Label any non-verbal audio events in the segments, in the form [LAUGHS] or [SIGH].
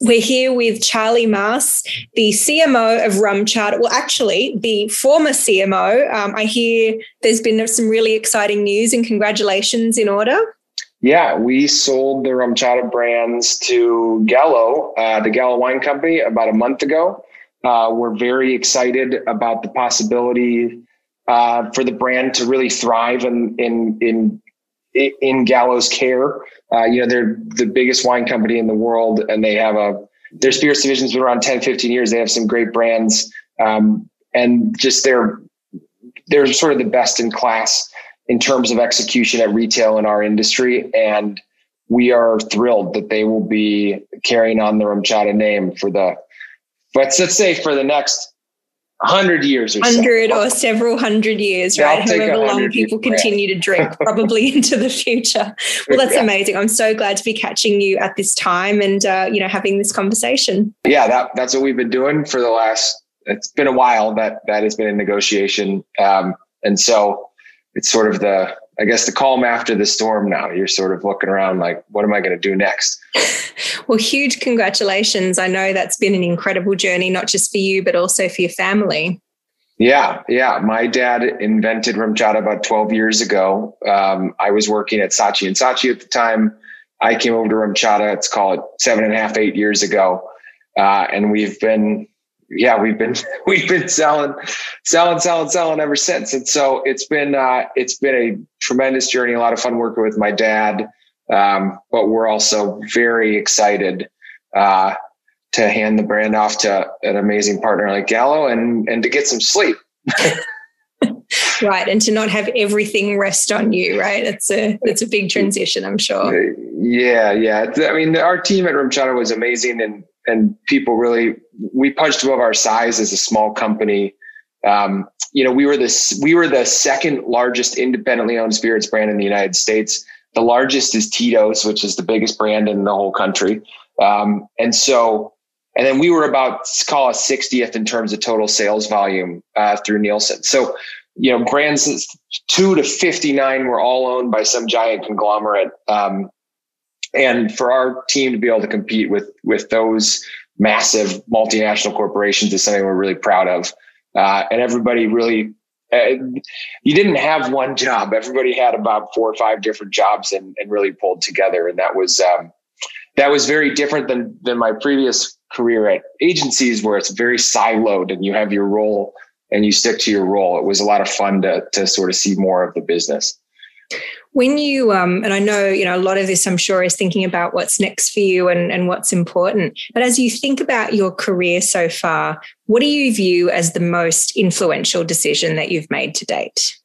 We're here with Charlie Maas, the CMO of RumChata. Well, actually, the former CMO. Um, I hear there's been some really exciting news and congratulations in order. Yeah, we sold the RumChata brands to Gallo, uh, the Gallo Wine Company, about a month ago. Uh, we're very excited about the possibility uh, for the brand to really thrive in in in in Gallo's care. Uh, you know, they're the biggest wine company in the world and they have a, their spirits division's been around 10, 15 years. They have some great brands. Um, and just they're, they're sort of the best in class in terms of execution at retail in our industry. And we are thrilled that they will be carrying on the RumChata name for the, let's, let's say for the next hundred years or hundred so. or several hundred years, yeah, right? However long people continue to drink, [LAUGHS] probably into the future. Well, that's yeah. amazing. I'm so glad to be catching you at this time and uh, you know having this conversation. Yeah, that that's what we've been doing for the last. It's been a while that that has been in negotiation, um, and so it's sort of the I guess the calm after the storm now. You're sort of looking around like, what am I going to do next? [LAUGHS] well, huge congratulations. I know that's been an incredible journey, not just for you, but also for your family. Yeah, yeah. My dad invented RumChata about 12 years ago. Um, I was working at Saatchi and Saatchi at the time. I came over to RumChata, let's call it seven and a half, eight years ago. Uh, and we've been yeah, we've been [LAUGHS] we've been selling, selling, selling, selling ever since. And so it's been uh, it's been a tremendous journey, a lot of fun working with my dad. Um, but we're also very excited uh, to hand the brand off to an amazing partner like Gallo and and to get some sleep. [LAUGHS] right, and to not have everything rest on you. Right, it's a it's a big transition, I'm sure. Yeah, yeah. I mean, our team at RumChata was amazing, and and people really we punched above our size as a small company. Um, you know, we were this we were the second largest independently owned spirits brand in the United States. The largest is Tito's, which is the biggest brand in the whole country. Um, and so, and then we were about call a 60th in terms of total sales volume uh, through Nielsen. So, you know, brands two to 59 were all owned by some giant conglomerate. Um, and for our team to be able to compete with with those massive multinational corporations is something we're really proud of. Uh, and everybody really, uh, you didn't have one job. Everybody had about four or five different jobs and, and really pulled together. And that was, um, that was very different than, than my previous career at agencies where it's very siloed and you have your role and you stick to your role. It was a lot of fun to, to sort of see more of the business. When you, um, and I know, you know, a lot of this I'm sure is thinking about what's next for you and, and what's important. But as you think about your career so far, what do you view as the most influential decision that you've made to date?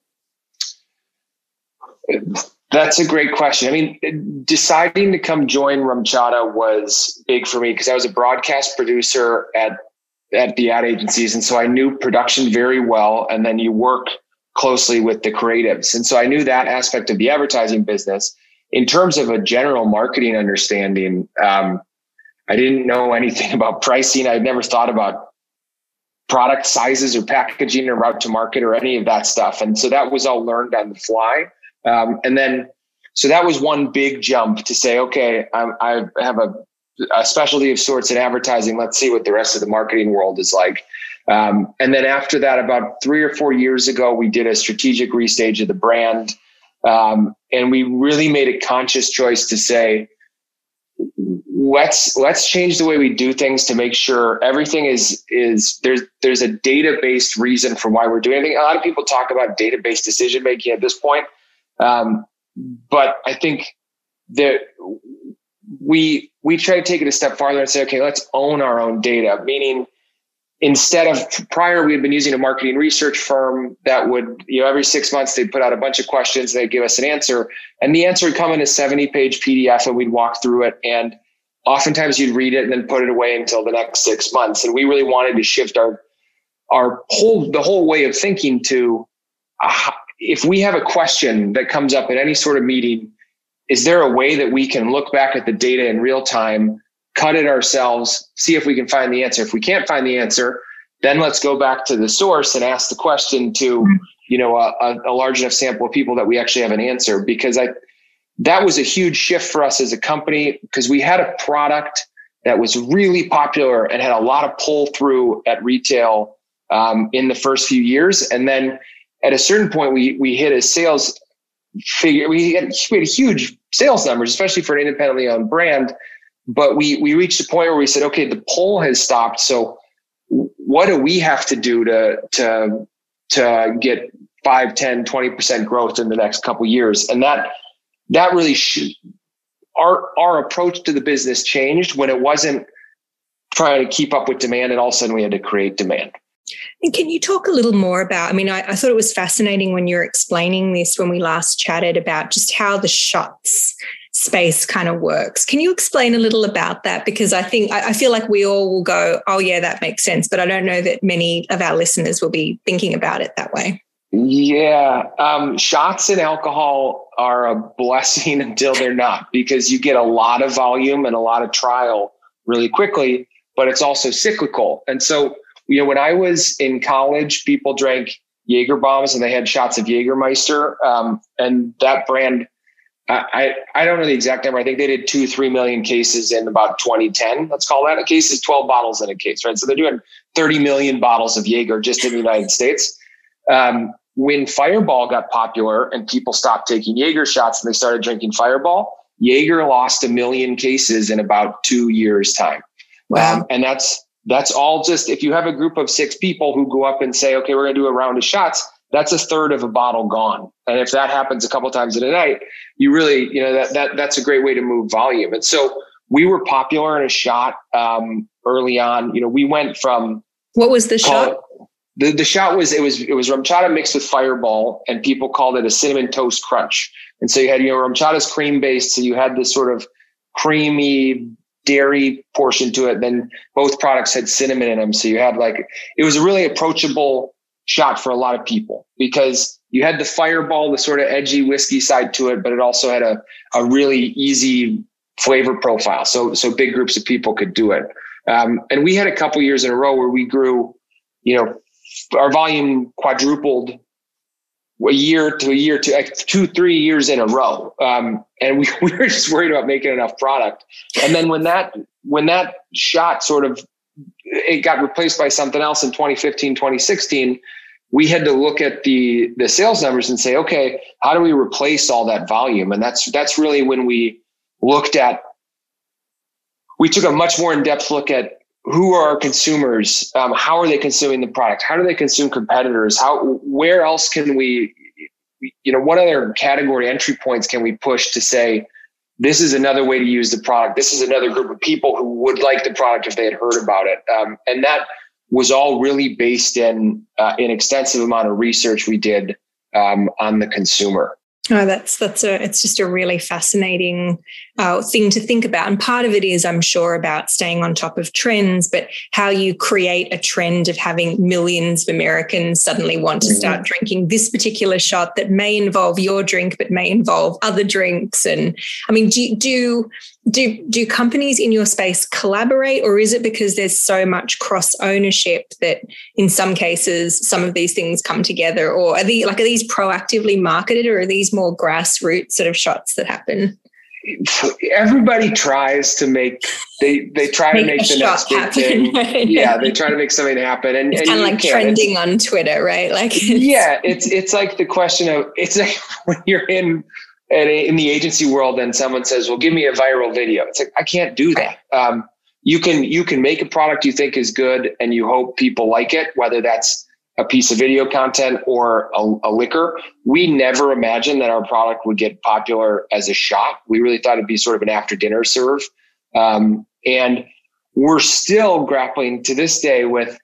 That's a great question. I mean, deciding to come join RumChata was big for me because I was a broadcast producer at at the ad agencies, and so I knew production very well. And then you work closely with the creatives. And so I knew that aspect of the advertising business. In terms of a general marketing understanding, um, I didn't know [LAUGHS] anything about pricing. I'd never thought about product sizes or packaging or route to market or any of that stuff. And so that was all learned on the fly. Um, and then, so that was one big jump to say, okay, I, I have a, a specialty of sorts in advertising. Let's see what the rest of the marketing world is like. Um, and then after that, about three or four years ago, we did a strategic restage of the brand. Um, and we really made a conscious choice to say, let's let's change the way we do things to make sure everything is is there's there's a data based reason for why we're doing anything. A lot of people talk about data based decision making at this point, um, but I think that we we try to take it a step farther and say, okay, let's own our own data, meaning instead of prior we had been using a marketing research firm that would you know every six months they'd put out a bunch of questions they'd give us an answer and the answer would come in a 70 page pdf and we'd walk through it and oftentimes you'd read it and then put it away until the next six months and we really wanted to shift our our whole the whole way of thinking to uh, if we have a question that comes up in any sort of meeting is there a way that we can look back at the data in real time cut it ourselves, see if we can find the answer. If we can't find the answer, then let's go back to the source and ask the question to, you know, a, a large enough sample of people that we actually have an answer. Because I, that was a huge shift for us as a company because we had a product that was really popular and had a lot of pull through at retail um, in the first few years. And then at a certain point, we we hit a sales figure. We had, we had huge sales numbers, especially for an independently owned brand. But we we reached a point where we said, okay, the pull has stopped. So what do we have to do to to to get 5 10 20% growth in the next couple years and that that really should our our approach to the business changed when it wasn't trying to keep up with demand and all of a sudden we had to create demand and can you talk a little more about? I mean, I, I, thought it was fascinating when you were explaining this when we last chatted about just how the shots space kind of works. Can you explain a little about that? Because I think I, I feel like we all will go, oh, yeah, that makes sense. But I don't know that many of our listeners will be thinking about it that way. Yeah. Um, shots and alcohol are a blessing [LAUGHS] until they're not because you get a lot of volume and a lot of trial really quickly, but it's also cyclical. And so, you know, when I was in college, people drank Jaeger bombs and they had shots of Jägermeister. Um, and that brand I, I don't know the exact number. I think they did two, three million cases in about 2010. Let's call that a case is 12 bottles in a case, right? So they're doing 30 million bottles of Jaeger just in the United States. Um, when Fireball got popular and people stopped taking Jaeger shots and they started drinking Fireball, Jaeger lost a million cases in about two years' time. Wow. Um, and that's that's all just if you have a group of six people who go up and say, okay, we're going to do a round of shots, that's a third of a bottle gone. And if that happens a couple times in a night, you really, you know, that, that, that's a great way to move volume. And so we were popular in a shot, um, early on, you know, we went from, what was the shot? the, the shot was, it was, it was RumChata mixed with fireball and people called it a cinnamon toast crunch. And so you had, you know, RumChata's cream based. So you had this sort of creamy dairy portion to it. Then both products had cinnamon in them. So you had like, it was a really approachable, shot for a lot of people because you had the fireball, the sort of edgy whiskey side to it, but it also had a, a really easy flavor profile. So, so big groups of people could do it. Um, and we had a couple years in a row where we grew, you know, our volume quadrupled a year to a year to two, three years in a row. Um, and we, [LAUGHS] we were just worried about making enough product. And then when that, when that shot sort of it got replaced by something else in 2015, 2016, we had to look at the the sales numbers and say, okay, how do we replace all that volume? And that's that's really when we looked at we took a much more in-depth look at who are our consumers um, how are they consuming the product how do they consume competitors how where else can we you know what other category entry points can we push to say this is another way to use the product. This is another group of people who would like the product if they had heard about it. Um, and that was all really based in uh, an extensive amount of research we did um, on the consumer. Oh, that's that's a it's just a really fascinating uh, thing to think about, and part of it is, I'm sure, about staying on top of trends, but how you create a trend of having millions of Americans suddenly want to mm-hmm. start drinking this particular shot that may involve your drink, but may involve other drinks. And I mean, do do do do companies in your space collaborate, or is it because there's so much cross ownership that in some cases some of these things come together, or are these like are these proactively marketed, or are these more grassroots sort of shots that happen? Everybody tries to make they they try make to make the next big happen, thing. [LAUGHS] Yeah, they try to make something happen, and it's kind of like trending on Twitter, right? Like, it's, yeah, it's it's like the question of it's like [LAUGHS] when you're in in the agency world and someone says, "Well, give me a viral video." It's like I can't do that. Um, you can you can make a product you think is good, and you hope people like it, whether that's a piece of video content or a, a, liquor. We never imagined that our product would get popular as a shot. We really thought it'd be sort of an after dinner serve. Um, and we're still grappling to this day with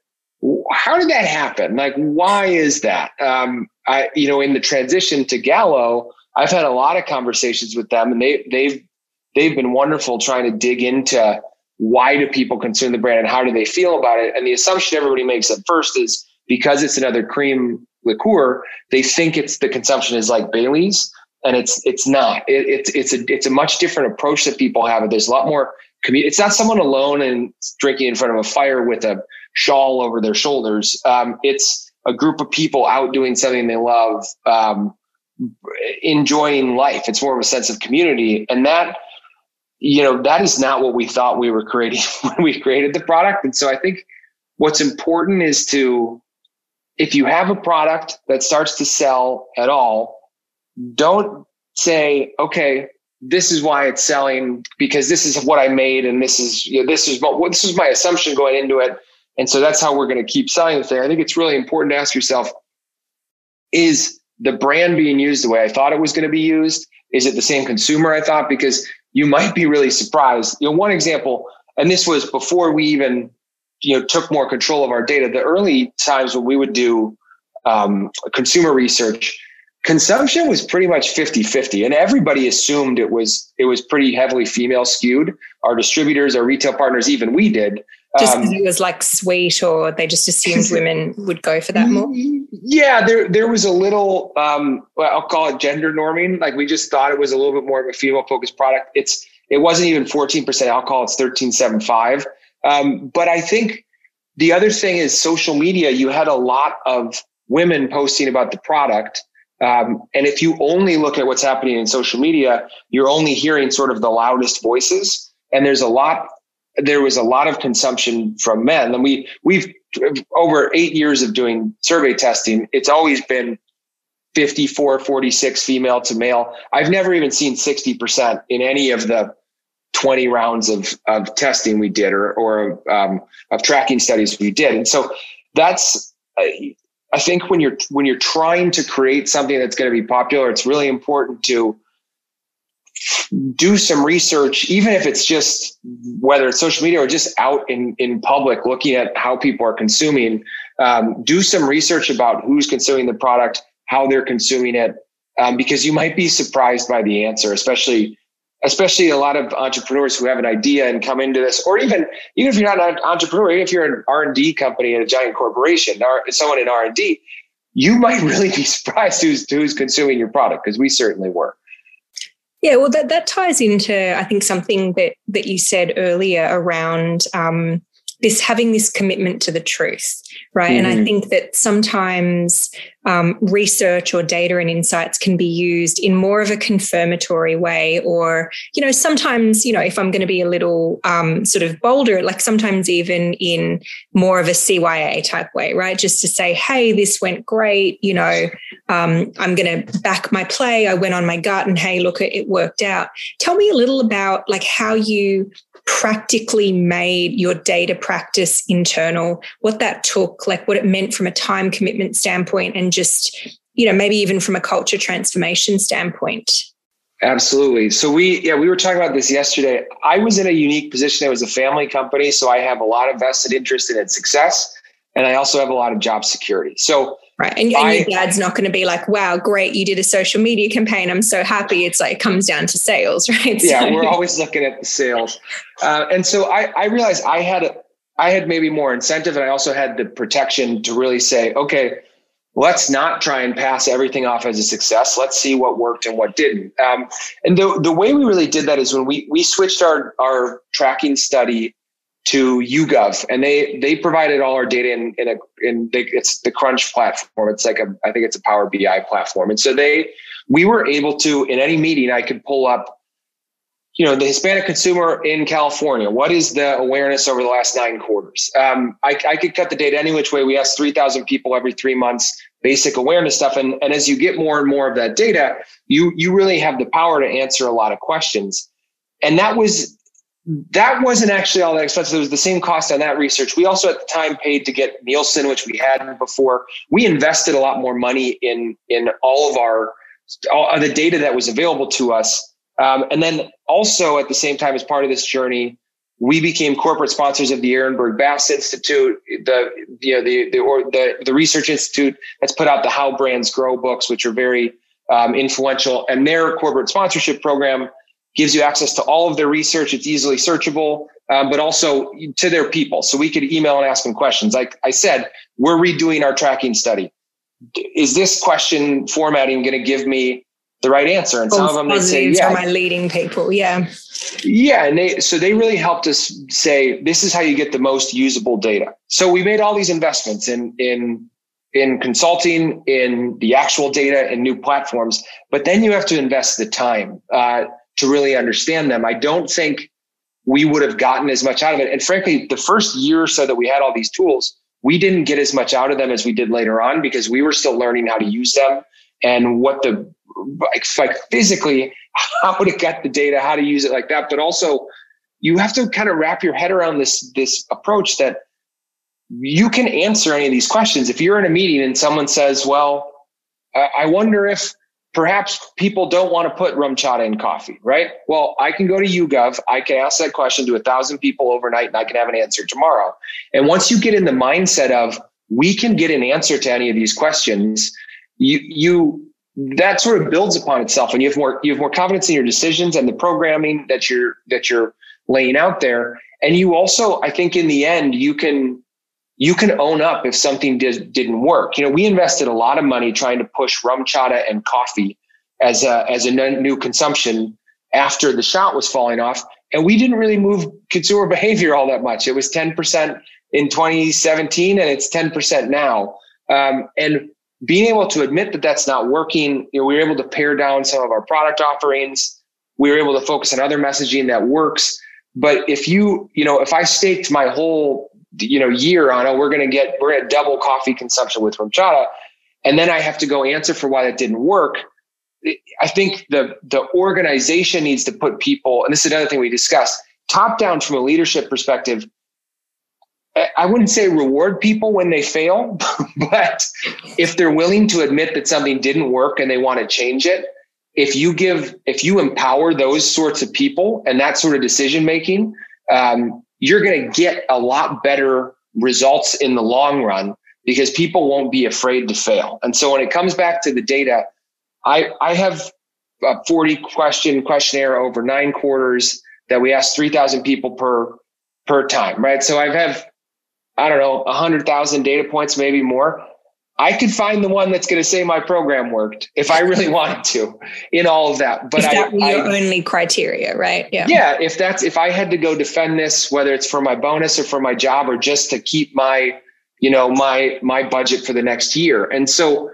how did that happen? Like, why is that? Um, I, you know, in the transition to Gallo, I've had a lot of conversations with them and they, they've, they've been wonderful trying to dig into why do people consume the brand and how do they feel about it? And the assumption everybody makes at first is, because it's another cream liqueur, they think it's the consumption is like Bailey's, and it's it's not. It, it's it's a it's a much different approach that people have. There's a lot more. Community. It's not someone alone and drinking in front of a fire with a shawl over their shoulders. Um, it's a group of people out doing something they love, um, enjoying life. It's more of a sense of community, and that you know, that is not what we thought we were creating [LAUGHS] when we created the product. And so I think what's important is to, if you have a product that starts to sell at all, don't say, okay, this is why it's selling because this is what I made and this is you know, this is what this is my assumption going into it, and so that's how we're going to keep selling the thing. I think it's really important to ask yourself: Is the brand being used the way I thought it was going to be used? Is it the same consumer I thought? Because you might be really surprised. You know, one example, and this was before we even you know took more control of our data. The early times when we would do um, consumer research consumption was pretty much 50-50 and everybody assumed it was it was pretty heavily female skewed. Our distributors our retail partners even we did. Just because um, it was like sweet or they just assumed [LAUGHS] women would go for that more? Yeah there there was a little um well, i'll call it gender norming. Like we just thought it was a little bit more of a female focused product. It's it wasn't even 14% alcohol it's 13.75 um, but i think the other thing is social media you had a lot of women posting about the product um, and if you only look at what's happening in social media, you're only hearing sort of the loudest voices. And there's a lot, there was a lot of consumption from men. And we, we've over eight years of doing survey testing, it's always been 54, 46 female to male. I've never even seen 60% in any of the 20 rounds of, of testing we did or, or um, of tracking studies we did. And so that's, I think when you're when you're trying to create something that's going to be popular, it's really important to do some research, even if it's just whether it's social media or just out in in public, looking at how people are consuming. Um, do some research about who's consuming the product, how they're consuming it, um, because you might be surprised by the answer, especially especially a lot of entrepreneurs who have an idea and come into this, or even even if you're not an entrepreneur, even if you're an R and D company at a giant corporation, or someone in R and D, you might really be [LAUGHS] surprised who's who's consuming your product because we certainly were. Yeah, well, that that ties into I think something that that you said earlier around um, this having this commitment to the truth, right? Mm-hmm. And I mm-hmm. think that sometimes um, research or data and insights can be used in more of a confirmatory way, or you know, sometimes you know, if I'm going to be a little um, sort of bolder, like sometimes even in more of a CYA type way, right? Just to say, hey, this went great. You know, um, I'm going to back my play. I went on my gut, and hey, look, it worked out. Tell me a little about like how you practically made your data practice internal, what that took, like what it meant from a time commitment standpoint, and just, you know, maybe even from a culture transformation standpoint. Absolutely. So we, yeah, we were talking about this yesterday. I was in a unique position. It was a family company, so I have a lot of vested interest in its success, and I also have a lot of job security. So Right. And, and I, your dad's not going to be like, wow, great, you did a social media campaign. I'm so happy. It's like, it comes down to sales, [LAUGHS] right? Yeah, so. we're always looking at the sales. Uh, and so I, I realized I had, a, I had maybe more incentive and I also had the protection to really say, okay, let's not try and pass everything off as a success. Let's see what worked and what didn't. Um, and the, the way we really did that is when we, we switched our, our tracking study to YouGov, and they they provided all our data in in a in they, it's the Crunch platform. It's like a I think it's a Power BI platform, and so they we were able to in any meeting I could pull up, you know, the Hispanic consumer in California. What is the awareness over the last nine quarters? Um, I, I could cut the data any which way. We ask three thousand people every three months basic awareness stuff, and and as you get more and more of that data, you you really have the power to answer a lot of questions, and that was that wasn't actually all that expensive. It was the same cost on that research. We also at the time paid to get Nielsen, which we hadn't before. We invested a lot more money in in all of our all of the data that was available to us. Um, and then also at the same time, as part of this journey, we became corporate sponsors of the Ehrenberg Bass Institute, the you know the the or the, the research institute that's put out the How Brands Grow books, which are very um, influential, and their corporate sponsorship program gives you access to all of their research. It's easily searchable, um, but also to their people. So we could email and ask them questions. Like I said, we're redoing our tracking study. Is this question formatting going to give me the right answer? And some of them they say, yeah. my leading people. Yeah. Yeah. And they, so they really helped us say, this is how you get the most usable data. So we made all these investments in, in, in consulting, in the actual data and new platforms, but then you have to invest the time. Uh, to really understand them. I don't think we would have gotten as much out of it. And frankly, the first year or so that we had all these tools, we didn't get as much out of them as we did later on because we were still learning how to use them and what the like, like physically [LAUGHS] how to get the data, how to use it like that. But also you have to kind of wrap your head around this this approach that you can answer any of these questions. If you're in a meeting and someone says, "Well, I wonder if perhaps people don't want to put RumChata in coffee," right? Well, I can go to YouGov, I can ask that question to a thousand people overnight, and I can have an answer tomorrow. And once you get in the mindset of we can get an answer to any of these questions, you you that sort of builds upon itself, and you have more you have more confidence in your decisions and the programming that you're that you're laying out there. And you also, I think, in the end, you can you can own up if something did, didn't work. You know, we invested a lot of money trying to push RumChata and coffee as a, as a new consumption after the shot was falling off. And we didn't really move consumer [LAUGHS] behavior all that much. It was 10% in 2017 and it's 10% now. Um, and being able to admit that that's not working, you know, we were able to pare down some of our product offerings. We were able to focus on other messaging that works. But if you, you know, if I staked my whole you know year on oh we're going to get we're at double coffee consumption with RumChata and then I have to go answer for why that didn't work. I think the the organization needs to put people, and this is another thing we discussed, top down from a leadership perspective. I wouldn't say reward people when they fail, [LAUGHS] but if they're willing to admit that something didn't work and they want to change it, if you give, if you empower those sorts of people and that sort of decision making, um, you're going to get a lot better results in the long run because people won't be afraid to fail. And so when it comes back to the data, I, I have a 40 question questionnaire over nine quarters that we ask 3,000 people per, per time, right? So I have, have, I don't know, 100,000 data points, maybe more. I could find the one that's going to say my program worked if I really [LAUGHS] wanted to in all of that. But if that I, your I, only criteria, right? Yeah. Yeah. If that's if I had to go defend this, whether it's for my bonus or for my job or just to keep my, you know, my my budget for the next year. And so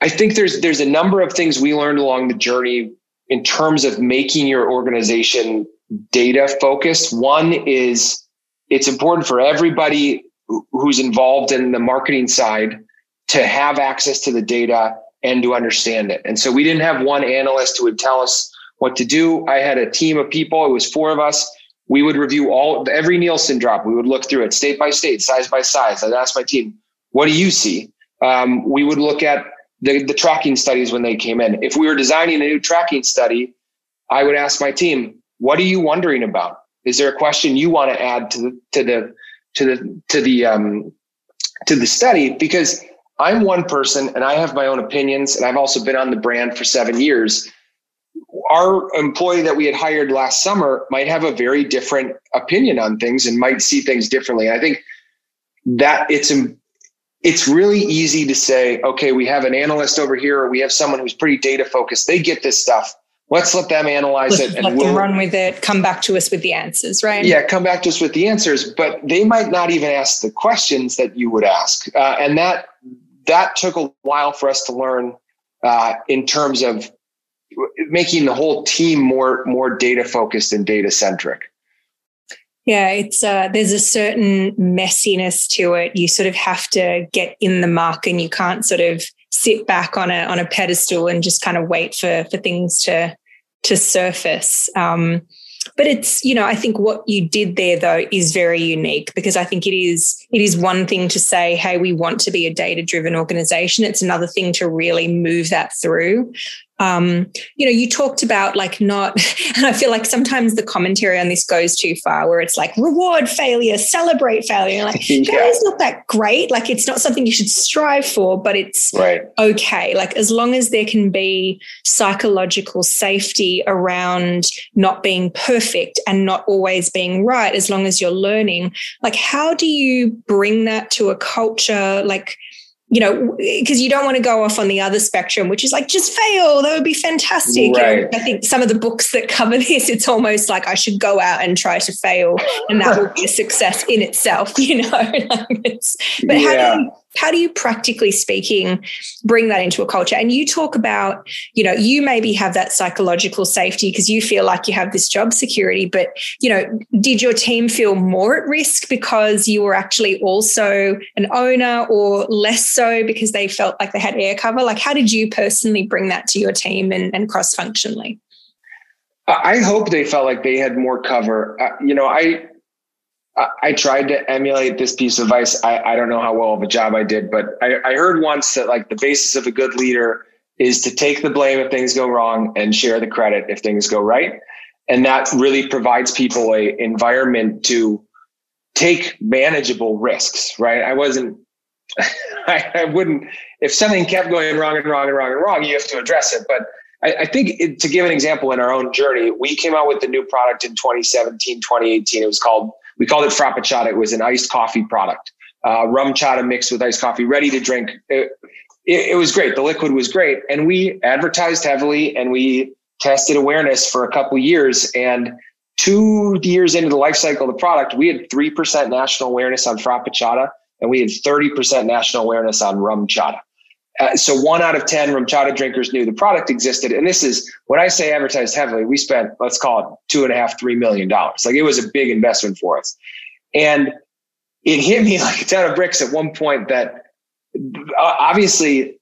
I think there's there's a number of things we learned along the journey in terms of making your organization data focused. One is it's important for everybody who's involved in the marketing side to have access to the data and to understand it. And so we didn't have one analyst who would tell us what to do. I had a team of people. It was four of us. We would review all every Nielsen drop. We would look through it state by state, size by size. I'd ask my team, "What do you see?" Um, we would look at the, the tracking studies when they came in. If we were designing a new tracking study, I would ask my team, "What are you wondering about? Is there a question you want to add to the to the to the to the um, to the study?" Because I'm one person and I have my own opinions, and I've also been on the brand for seven years. Our employee that we had hired last summer might have a very different opinion on things and might see things differently. I think that it's it's really easy to say, okay, we have an analyst over here, or we have someone who's pretty data focused. They get this stuff. Let's let them analyze Let's it and we'll run with it. Come back to us with the answers, right? Yeah, come back to us with the answers. But they might not even ask the questions that you would ask, uh, and that that took a while for us to learn uh, in terms of making the whole team more more data focused and data centric. Yeah, it's uh, there's a certain messiness to it. You sort of have to get in the muck, and you can't sort of sit back on a on a pedestal and just kind of wait for for things to to surface. Um, but it's you know i think what you did there though is very unique because i think it is it is one thing to say hey we want to be a data driven organization. It's another thing to really move that through um, you know, you talked about like not, [LAUGHS] and I feel like sometimes the commentary on this goes too far where it's like reward failure, celebrate failure. Like [LAUGHS] yeah. failure's not that great. Like it's not something you should strive for, but it's right. okay. Like as long as there can be psychological safety around not being perfect and not always being right, as long as you're learning, like how do you bring that to a culture? Like, you know, because you don't want to go off on the other spectrum, which is like just fail. That would be fantastic. Right. I think some of the books that cover this, it's almost like I should go out and try to fail, and that will be a success in itself. [LAUGHS] You know, [LAUGHS] but yeah. how do you how do you practically speaking bring that into a culture? And you talk about you know you maybe have that psychological safety because you feel like you have this job security but you know did your team feel more at risk because you were actually also an owner or less so because they felt like they had air cover? Like how did you personally bring that to your team and, and cross functionally I hope they felt like they had more cover. Uh, you know, I I tried to emulate this piece of advice. I, I don't know how well of a job I did, but I, I heard once that like the basis of a good leader is to take the blame if things go wrong and share the credit if things go right. And that really provides people a environment to take manageable risks, right? I wasn't, [LAUGHS] I, I wouldn't, if something kept going wrong and wrong and wrong and wrong, you have to address it. But I, I think it, to give an example in our own journey, we came out with the new product in 2017, 2018. It was called, we called it Frappuccino. It was an iced coffee product, uh, RumChata mixed with iced coffee, ready to drink. It, it, it was great. The liquid was great. And we advertised heavily and we tested awareness for a couple years. And two years into the life cycle of the product, we had 3% national awareness on Frappuccino and we had 30% national awareness on RumChata. Uh, so one out of 10 RumChata drinkers knew the product existed. And this is when I say advertised heavily, we spent, let's call it two and a half, three million dollars. Like it was a big investment for us. And it hit me [LAUGHS] like a ton of bricks at one point that uh, obviously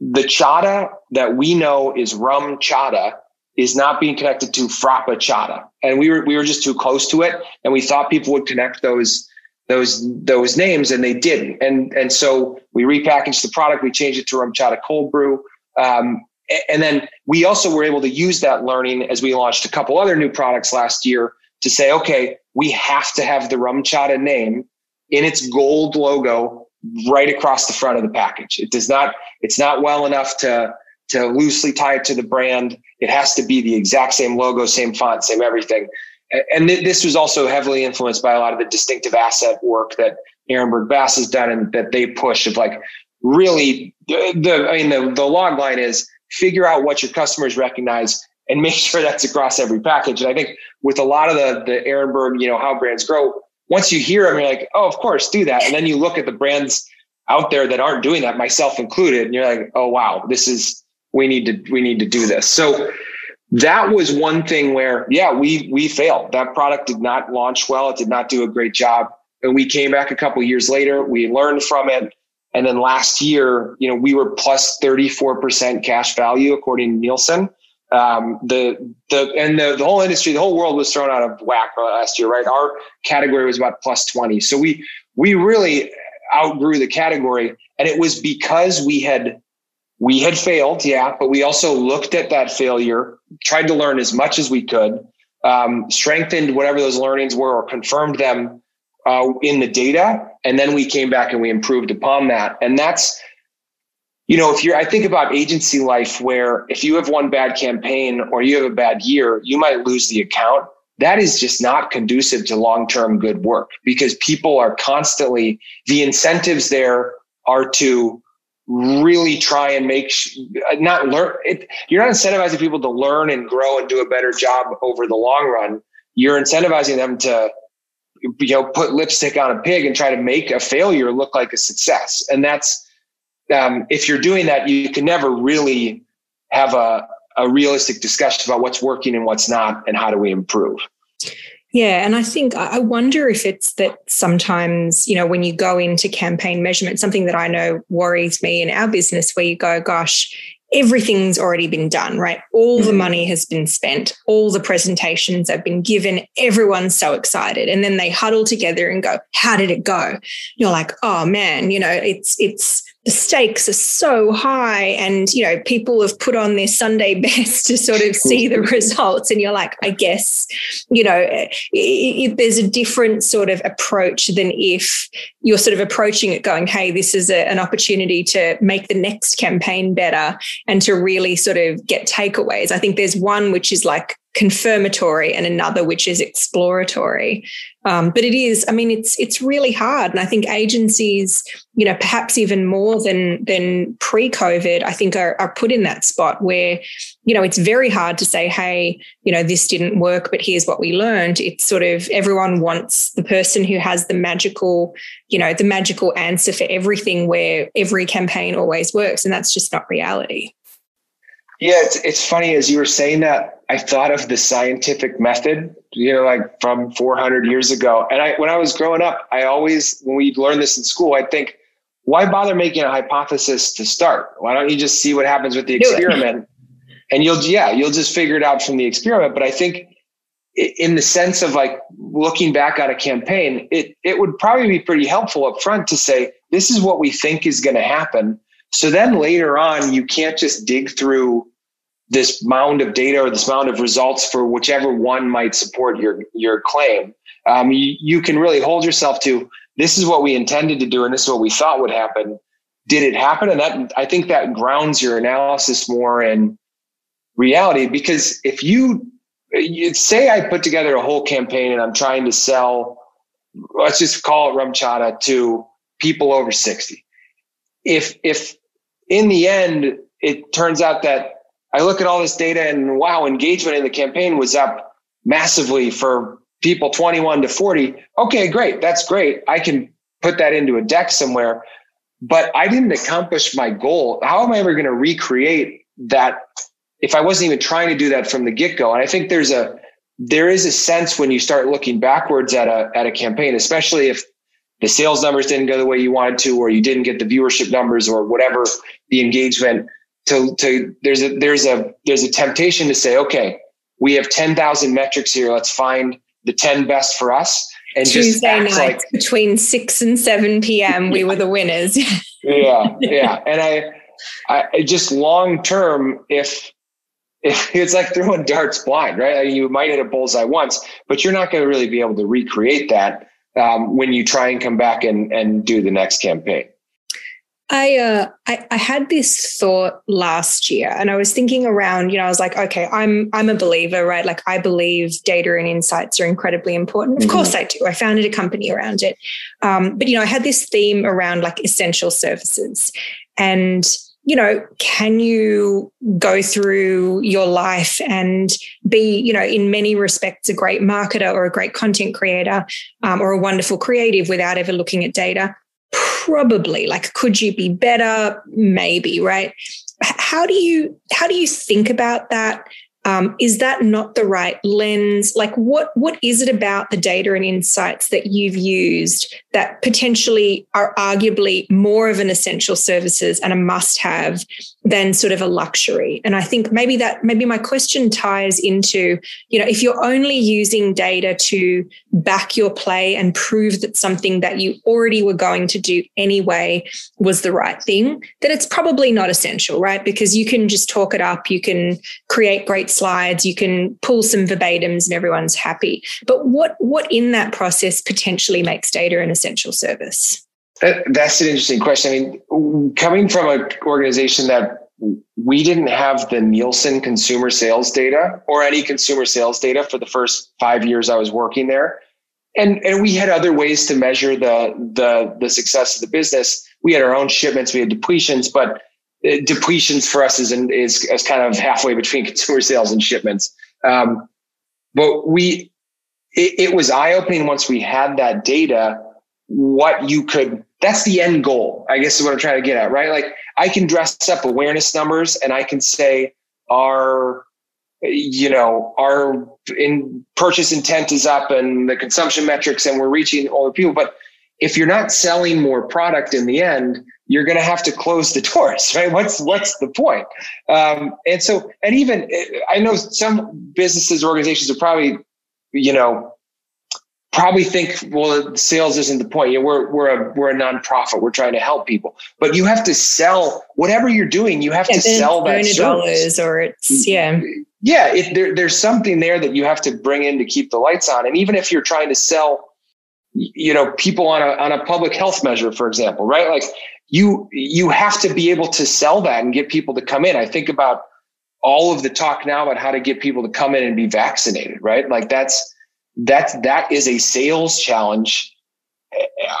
the chata that we know is rum chata is not being connected to Frappuccino. And we were, we were just too close to it. And we thought people would connect those those those names and they didn't. And and so we repackaged the product we changed it to rum chata cold brew. Um, and then we also were able to use that learning as we launched a couple other new products last year to say okay we have to have the rum chata name in its gold logo right across the front of the package. It does not it's not well enough to to loosely tie it to the brand. It has to be the exact same logo same font same everything and this was also heavily influenced by a lot of the distinctive asset work that Ehrenberg Bass has done and that they push of like really the, I mean, the, the log line is figure out what your customers recognize and [LAUGHS] make sure that's across every package. And I think with a lot of the, the Ehrenberg, you know, how brands grow, once you hear them, you're like, oh, of course, do that. And then you look at the brands out there that aren't doing that, myself included, and you're like, oh, wow, this is, we need to, we need to do this. So that was one thing where, yeah, we we failed. That product did not launch well. It did not do a great job. And we came back a couple years later. We learned from it. And then last year, you know, we were plus 34% cash value according to Nielsen. Um, the the and the, the whole industry, the whole world was thrown out of whack last year, right? Our category was about plus 20. So we we really outgrew the category. And it was because we had we had failed, yeah, but we also looked at that failure, tried to learn as much as we could, um, strengthened whatever those learnings were, or confirmed them uh, in the data, and then we came back and we improved upon that. And that's, you know, if you're, I think about agency life, where if you have one bad campaign or you have a bad year, you might lose the account. That is just not conducive to long term good work because people are constantly, the incentives there are to really try and make sh- not learn it, you're not incentivizing people to learn and grow and do a better job over the long run. You're incentivizing them to you know put lipstick on a pig and try to make a failure look like a success. And that's um, if you're doing that you can never really have a, a realistic discussion about what's working and what's not and how do we improve yeah. And I think, I wonder if it's that sometimes, you know, when you go into campaign measurement, something that I know worries me in our business where you go, gosh, everything's already been done, right? All the mm-hmm. money has been spent, all the presentations have been given, everyone's so excited. And then they huddle together and go, How did it go? You're like, oh man, you know, it's it's the stakes are so high and you know people have put on their sunday [LAUGHS] best to sort of see the results and you're like i guess you know eh, if there's a different sort of approach than if you're sort of approaching it going hey this is a, an opportunity to make the next campaign better and to really sort of get takeaways i think there's one which is like confirmatory and another which is exploratory. Um, but it is, I mean, it's it's really hard, and I think agencies, you know, perhaps even more than than pre-COVID, I think are, are put in that spot where, you know, it's very hard to say, hey, you know, this didn't work, but here's what we learned. It's sort of everyone wants the person who has the magical, you know, the magical answer for everything, where every campaign always works, and that's just not reality. Yeah, it's it's funny as you were saying that. I thought of the scientific method, you know, like from 400 years ago. And I, when I was growing up, I always, when we learned this in school, I'd think, why bother making a hypothesis to start? Why don't you just see what happens with the Do experiment? It. And you'll, yeah, you'll just figure it out from the experiment. But I think in the sense of like looking back on a campaign, it, it would probably be pretty helpful up front to say, this is what we think is going to happen. So then later on, you can't just dig through this mound of data or this mound of results for whichever one might support your your claim. Um, you, you can really hold yourself to this is what we intended to do and this is what we thought would happen. Did it happen? And that I think that grounds your analysis more in reality because if you, you say I put together a whole campaign and I'm trying to sell, let's just call it RumChata to people over 60. If if in the end it turns out that I look at all this data and wow, engagement in the campaign was up massively for people 21 to 40. Okay, great. That's great. I can put that into a deck somewhere, but I didn't accomplish my goal. How am I ever going to recreate that if I wasn't even trying to do that from the get go? And I think there's a, there is a sense when you start looking backwards at a, at a campaign, especially if the sales numbers didn't go the way you wanted to, or you didn't get the viewership numbers or whatever the engagement to to there's a there's a there's a temptation to say, okay, we have ten thousand metrics here. Let's find the ten best for us. And Tuesday night like, between six and seven p.m. we were the winners. [LAUGHS] yeah, yeah, and I, I just long term, if if [LAUGHS] it's like throwing darts blind, right? you might hit a bullseye once, but you're not going to really be able to recreate that um, when you try and come back and and do the next campaign. I, uh, I, I had this thought last year, and I was thinking around. You know, I was like, okay, I'm I'm a believer, right? Like, I believe data and insights are incredibly important. Of mm-hmm. course, I do. I founded a company around it, um, but you know, I had this theme around like essential services, and you know, can you go through your life and be, you know, in many respects, a great marketer or a great content creator um, or a wonderful creative without ever looking at data? Probably like could you be better? Maybe right? How do you how do you think about that um, is that not the right lens? Like what what is it about the data and insights that you've used that potentially are arguably more of an essential services and a must have than sort of a luxury? And i think maybe that maybe my question ties into you know if you're only using data to back your play and prove that something that you already were going to do anyway was the right thing then it's probably not essential right? Because you can just talk it up you can create great slides you can pull some verbatims and everyone's happy but what what in that process potentially makes data an essential service that's an interesting question. I mean, coming from an organization that we didn't have the Nielsen consumer sales data or any consumer sales data for the first five years I was working there. And, and we had other ways to measure the, the, the success of the business. We had our own shipments, we had depletions, but depletions for us is, in, is, is kind of halfway between [LAUGHS] consumer sales and shipments. Um, but we, it, it was eye opening once we had that data, what you could that's the end goal, I guess is what I'm trying to get at, right? Like I can dress up awareness numbers and I can say our, you know, our in purchase intent is up and the consumption metrics and we're reaching all the people. But if you're not selling more product in the end, you're going to have to close the doors, [LAUGHS] right? What's what's the point? Um, and so, and even I know some businesses, organizations are probably, you know, probably think, well, sales isn't the point. You know, we're we're a we're a nonprofit. We're trying to help people, but you have to sell whatever you're doing. You have yeah, to sell that service, or it's yeah, yeah. If there, there's something there that you have to bring in to keep the lights on, and even if you're trying to sell, you know, people on a on a public health measure, for example, right? Like you you have to be able to sell that and get people to come in. I think about all of the talk now about how to get people to come in and be vaccinated, right? Like that's that's that is a sales challenge.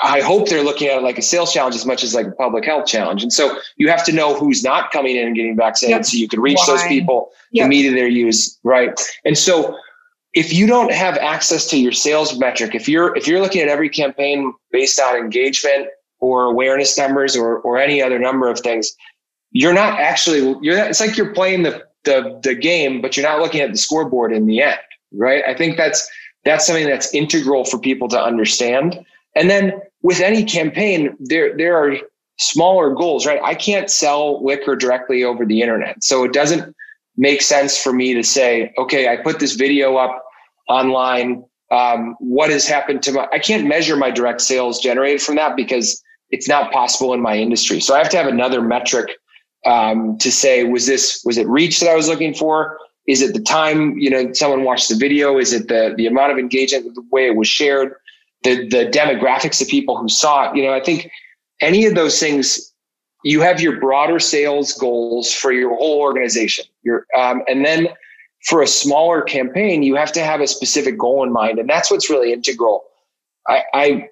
I hope they're looking at it like a sales challenge as much as like a public health challenge. And so you have to know who's not coming in and getting vaccinated yep. so you can reach Why? those people yep. to meet their use, right? And so if you don't have access to your sales metric, if you're if you're looking at every campaign based on engagement or awareness numbers or or any other number of things, you're not actually you're not, it's like you're playing the the the game, but you're not looking at the scoreboard in the end, right? I think that's that's something that's integral for people to understand. And then with any campaign, there there are smaller goals, right? I can't sell liquor directly over the internet. So it doesn't make sense for me to say, okay, I put this video up online. Um, what has happened to my, I can't measure my direct sales generated from that because it's not possible in my industry. So I have to have another metric um, to say, was this, was it reach that I was looking for? Is it the time, you know, someone watched the video? Is it the, the amount of engagement, the way it was shared, the, the demographics of people who saw it? You know, I think any of those things, you have your broader sales goals for your whole organization. Your, um, and then for a smaller campaign, you have to have a specific goal in mind. And that's what's really integral. I, I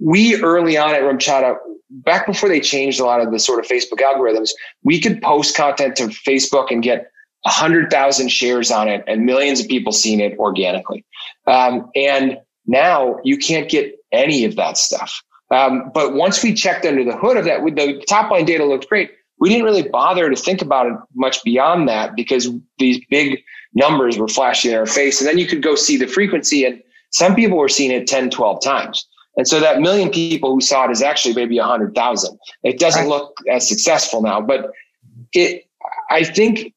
we early on at RumChata, back before they changed a lot of the sort of Facebook algorithms, we could post content to Facebook and get 100,000 shares on it and millions of people seeing it organically. Um, and now you can't get any of that stuff. Um, but once we checked under the hood of that, the top line data looked great. We didn't really bother to think about it much beyond that because these big numbers were flashing in our face. And then you could go see the frequency, and some people were seeing it 10, 12 times. And so that million people who saw it is actually maybe a hundred thousand. It doesn't look as successful now, but it, I think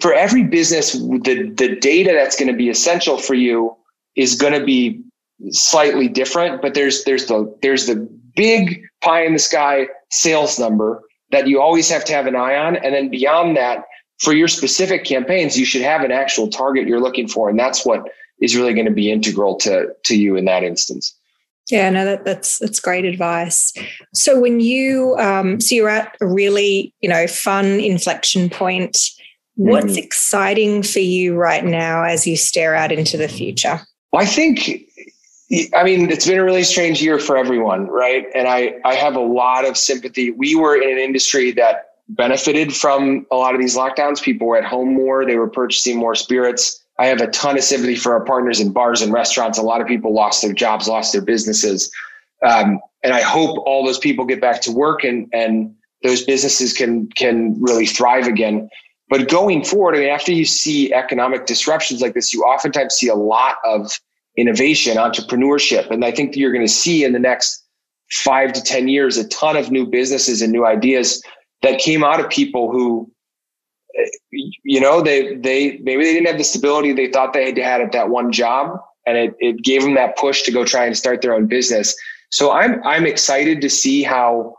for every business, the, the data that's going to be essential for you is going to be slightly different, but there's, there's the, there's the big pie in the sky sales number that you always have to have an eye on. And then beyond that, for your specific campaigns, you should have an actual target you're looking for. And that's what is really going to be integral to, to you in that instance. Yeah, no, that, that's that's great advice. So when you um, so you're at a really you know fun inflection point, what's mm. exciting for you right now as you stare out into the future? I think, I mean, it's been a really strange year for everyone, right? And I I have a lot of sympathy. We were in an industry that benefited from a lot of these lockdowns. People were at home more; they were purchasing more spirits I have a ton of sympathy for our partners in bars and restaurants. A lot of people lost their jobs, lost their businesses. Um, and I hope all those people get back to work and, and those businesses can, can really thrive again. But going forward, I mean, after you see economic disruptions like this, you oftentimes see a lot of innovation, entrepreneurship. And I think you're going to see in the next five to 10 years a ton of new businesses and new ideas that came out of people who you know, they they maybe they didn't have the stability they thought they had at that one job, and it it gave them that push to go try and start their own business. So I'm I'm excited to see how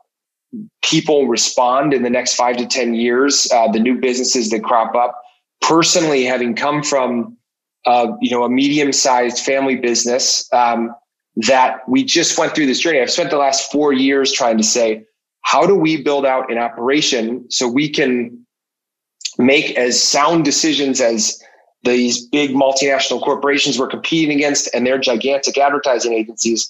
people respond in the next five to ten years. Uh, the new businesses that crop up. Personally, having come from uh, you know a medium sized family business um, that we just went through this journey. I've spent the last four years trying to say, how do we build out an operation so we can make as sound decisions as these big multinational corporations we're competing against and their gigantic advertising agencies.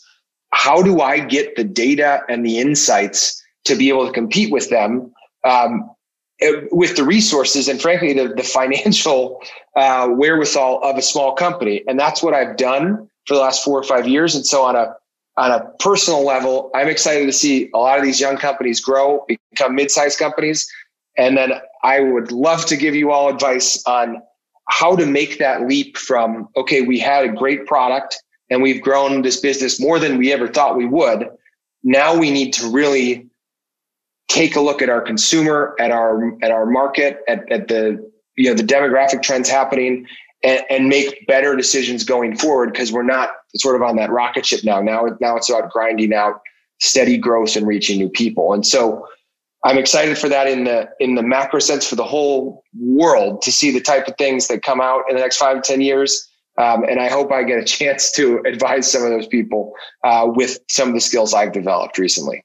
How do I get the data and the insights to be able to compete with them um, eh, with the resources and frankly the, the financial uh, wherewithal of a small company? And that's what I've done for the last four or five years. And so on a on a personal level, I'm excited to see a lot of these young companies grow, become mid-sized companies. And then I would love to give you all advice on how to make that leap from, okay, we had a great product and we've grown this business more than we ever thought we would. Now we need to really take a look at our consumer, at our, at our market, at, at the, you know, the demographic trends happening and, and make better decisions going forward because we're not sort of on that rocket ship now. Now, now it's about grinding out steady growth and reaching new people. And so I'm excited for that in the in the macro sense for the whole world to see the type of things that come out in the next five to ten years. Um, and I hope I get a [LAUGHS] chance to advise some of those people uh, with some of the skills I've developed recently.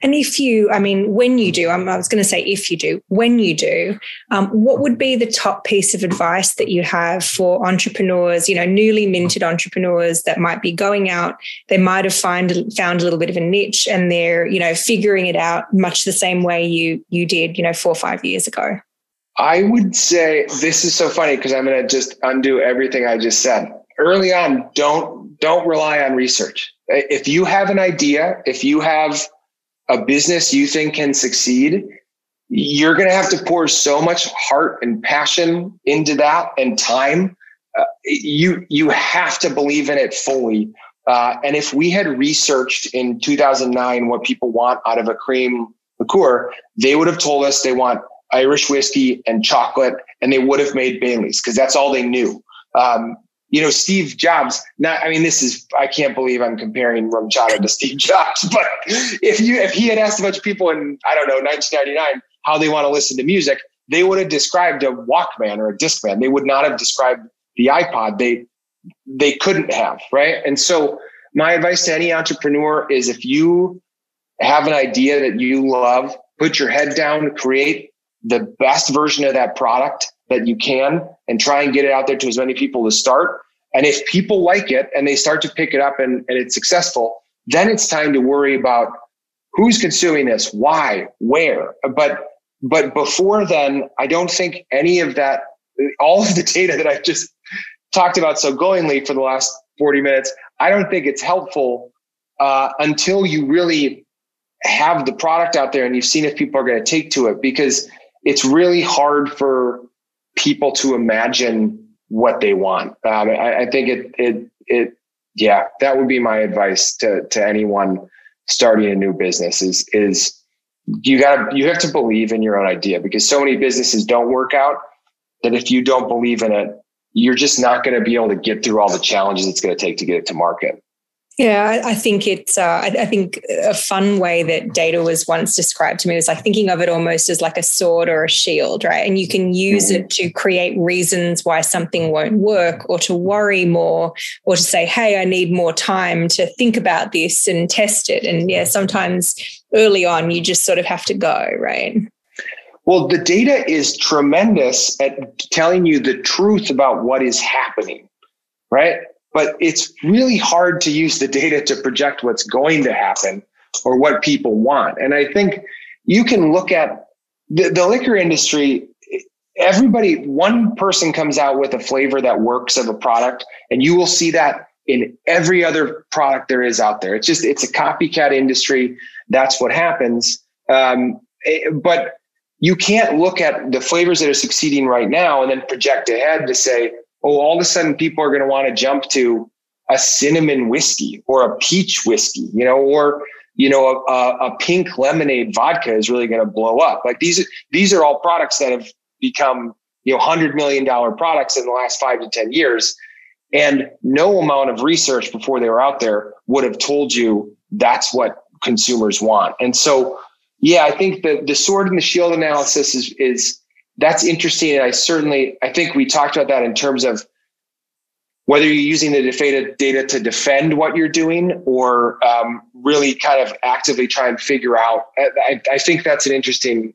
And if you, I mean, when you do, I was going to say if you do, when you do, um, what would be the top piece of advice that you have for entrepreneurs, you know, newly minted entrepreneurs that might be going out, they might have find, found a little bit of a niche and they're, you know, figuring it out much the same way you you did, you know, four or five years ago? I would say this is so funny because I'm going to just undo everything I just said. Early on, don't don't rely on research. If you have an idea, if you have a business you think can succeed, you're going to have to pour so much heart and passion into that and time. Uh, you you have to believe in it fully. Uh, and if we had researched in 2009 what people want out of a cream liqueur, they would have told us they want Irish whiskey and chocolate, and they would have made Bailey's because that's all they knew. Um, you know, Steve Jobs, not, I mean, this is, I can't believe I'm comparing RumChata to Steve [LAUGHS] Jobs, but if you, if he had asked a bunch of people in, I don't know, 1999, how they want to listen to music, they would have described a Walkman or a Discman. They would not have described the iPod. They, they couldn't have, right? And so my advice to any entrepreneur is if you have an idea that you love, put your head down, create the best version of that product that you can and try and get it out there to as many people to start. And if people like it and they start to pick it up and, and it's successful, then it's time to worry about who's consuming this, why, where. But but before then, I don't think any of that, all of the data that I've just talked about so glowingly for the last 40 minutes, I don't think it's helpful uh, until you really have the product out there and you've seen if people are going to take to it because it's really hard for people to imagine what they want. Um, I, I, think it, it, it, yeah, that would be my advice to, to anyone starting a new business is, is you gotta, you have to believe in your own idea because so many businesses don't work out that if you don't believe in it, you're just not going to be able to get through all the challenges it's going to take to get it to market. Yeah, I, think it's. Uh, I, think a fun way that data was once described to me was like thinking of it almost as like a sword or a shield, right? And you can use mm-hmm. it to create reasons why something won't work, or to worry more, or to say, "Hey, I need more time to think about this and test it." And yeah, sometimes early on, you just sort of have to go, right? Well, the data is tremendous at telling you the truth about what is happening, right? But it's really hard to use the data to project what's going to happen or what people want. And I think you can look at the, the liquor industry. Everybody, one person comes out with a flavor that works of a product, and you will see that in every other product there is out there. It's just, it's a copycat industry. That's what happens. Um, eh, but you can't look at the flavors that are succeeding right now and then project ahead to say, oh, all of a sudden people are going to want to jump to a cinnamon whiskey or a peach whiskey, you know, or you know, a, a pink lemonade vodka is really going to blow up. Like these, these are all products that have become, you know, hundred million dollar products in the last five to 10 years. And no amount of research before they were out there would have told you that's what consumers want. And so, yeah, I think the, the sword and the shield analysis is, is that's interesting. And I certainly, I think we talked about that in terms of whether you're using the data, data to defend what you're doing or um, really kind of actively try and figure out. I, I think that's an interesting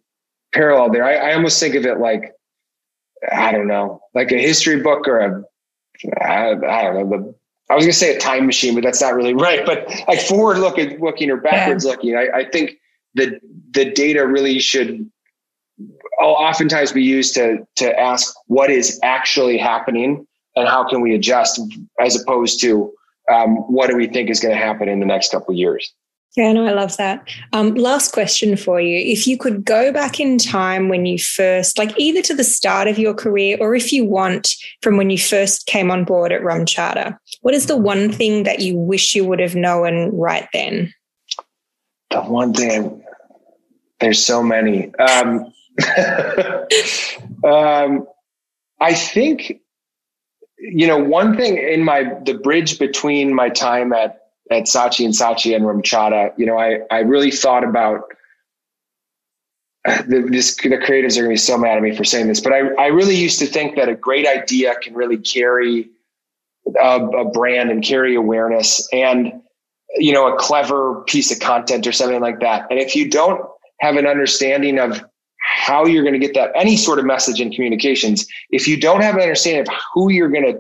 parallel there. I, I, almost think of it like, I don't know, like a history book or a, I, I don't know, the, I was going to say a time machine, but that's not really right. But like forward looking, looking or backwards yeah. looking, I, I think the the data really should oftentimes be used to to ask what is actually happening and how can we adjust as opposed to um, what do we think is going to happen in the next couple of years yeah, no, I love that. Um, last question for you. If you could go back in time when you first, like either to the start of your career or if you want from when you first came on board at RumChata what is the one thing that you wish you would have known right then? The one thing, there's so many. Um, [LAUGHS] um, I think, you know, one thing in my the bridge between my time at at Saatchi and Saatchi and RumChata, you know, I I really thought about the, this, the creatives are going to be so mad at me for saying this, but I, I really used to think that a great idea can really carry a, a brand and carry awareness. And you know, a clever piece of content or something like that. And if you don't have an understanding of how you're going to get that any sort of message in communications, if you don't have an understanding of who you're going to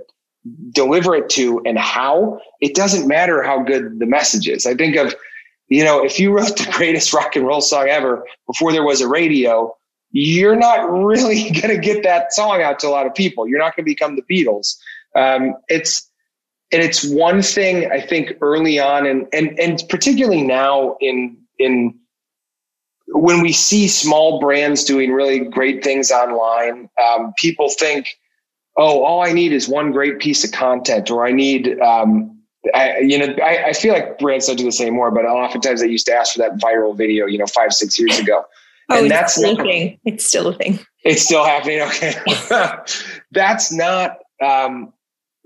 deliver it to and how, it doesn't matter how good the message is. I think of, you know, if you wrote the [LAUGHS] greatest rock and roll song ever before there was a radio, you're not really [LAUGHS] going to get that song out to a lot of people. You're not going to become the Beatles. Um, it's, and it's one thing I think early on, and and and particularly now in in when we see small brands doing really great things online, um, people think, "Oh, all I need is one great piece of content," or "I need." Um, I, you know, I, I, feel like brands don't do this anymore, but oftentimes they used to ask for that viral video, you know, five, six years ago. Oh, and that's still not, a thing. It's still a thing. It's still happening. Okay. [LAUGHS] that's not, um,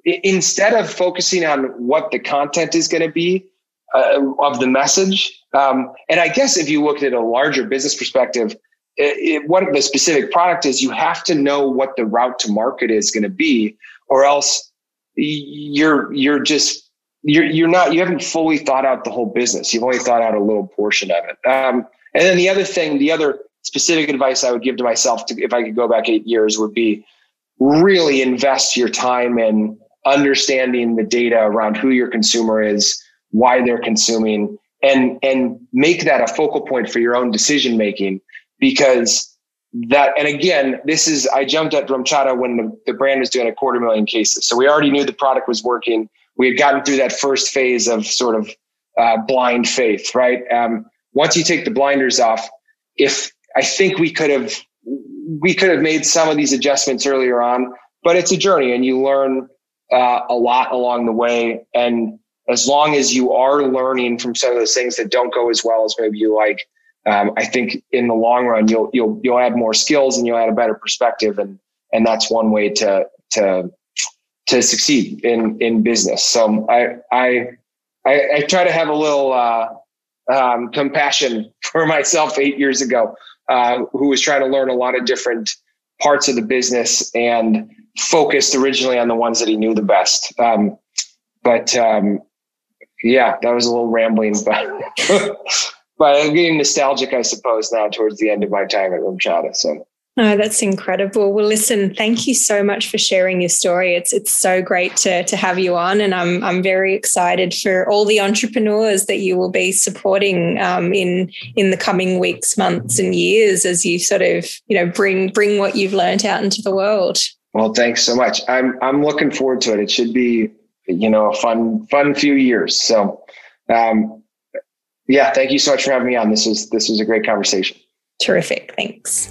instead of focusing on what the content is going to be uh, of the message, um, and I guess if you looked at a larger business perspective, it, it, what the specific product is, you have to know what the route to market is going to be, or else you're you're just you're you're not you haven't fully thought out the whole business. You've only thought out a little portion of it. Um, and then the other thing, the other specific advice I would give to myself, to, if I could go back eight years, would be really invest your time in understanding the data around who your consumer is, why they're consuming, and and make that a focal point for your own decision making. Because that, and again, this is I jumped at RumChata when the, the brand was doing a quarter million cases, so we already knew the product was working. We had gotten through that first phase of sort of uh, blind faith, right? Um, once you take the blinders off, if I think we could have we could have made some of these adjustments earlier on, but it's a journey and you learn uh, a lot along the way. And as long as you are learning from some of those things that don't go as well as maybe you like, um, I think in the long run you'll you'll you'll add more skills and you'll add a better perspective, and and that's one way to to to succeed in in business. So I I I, I try to have a little uh, um, compassion [LAUGHS] for myself eight years ago, uh, who was trying to learn a lot of different parts of the business and focused originally on the ones that he knew the best. Um, but um, yeah, that was a little rambling, [LAUGHS] but but I'm getting nostalgic, I suppose, now towards the end of my time at RumChata. So Oh, that's incredible. Well, listen, thank you so much for sharing your story. It's it's so great to to have you on, and I'm I'm very excited for all the entrepreneurs that you will be supporting um, in in the coming weeks, months, and years as you sort of you know bring bring what you've learned out into the world. Well, thanks so much. I'm I'm looking forward to it. It should be you know a fun fun few years. So, um, yeah, thank you so much for having me on. This was this was a great conversation. Terrific. Thanks.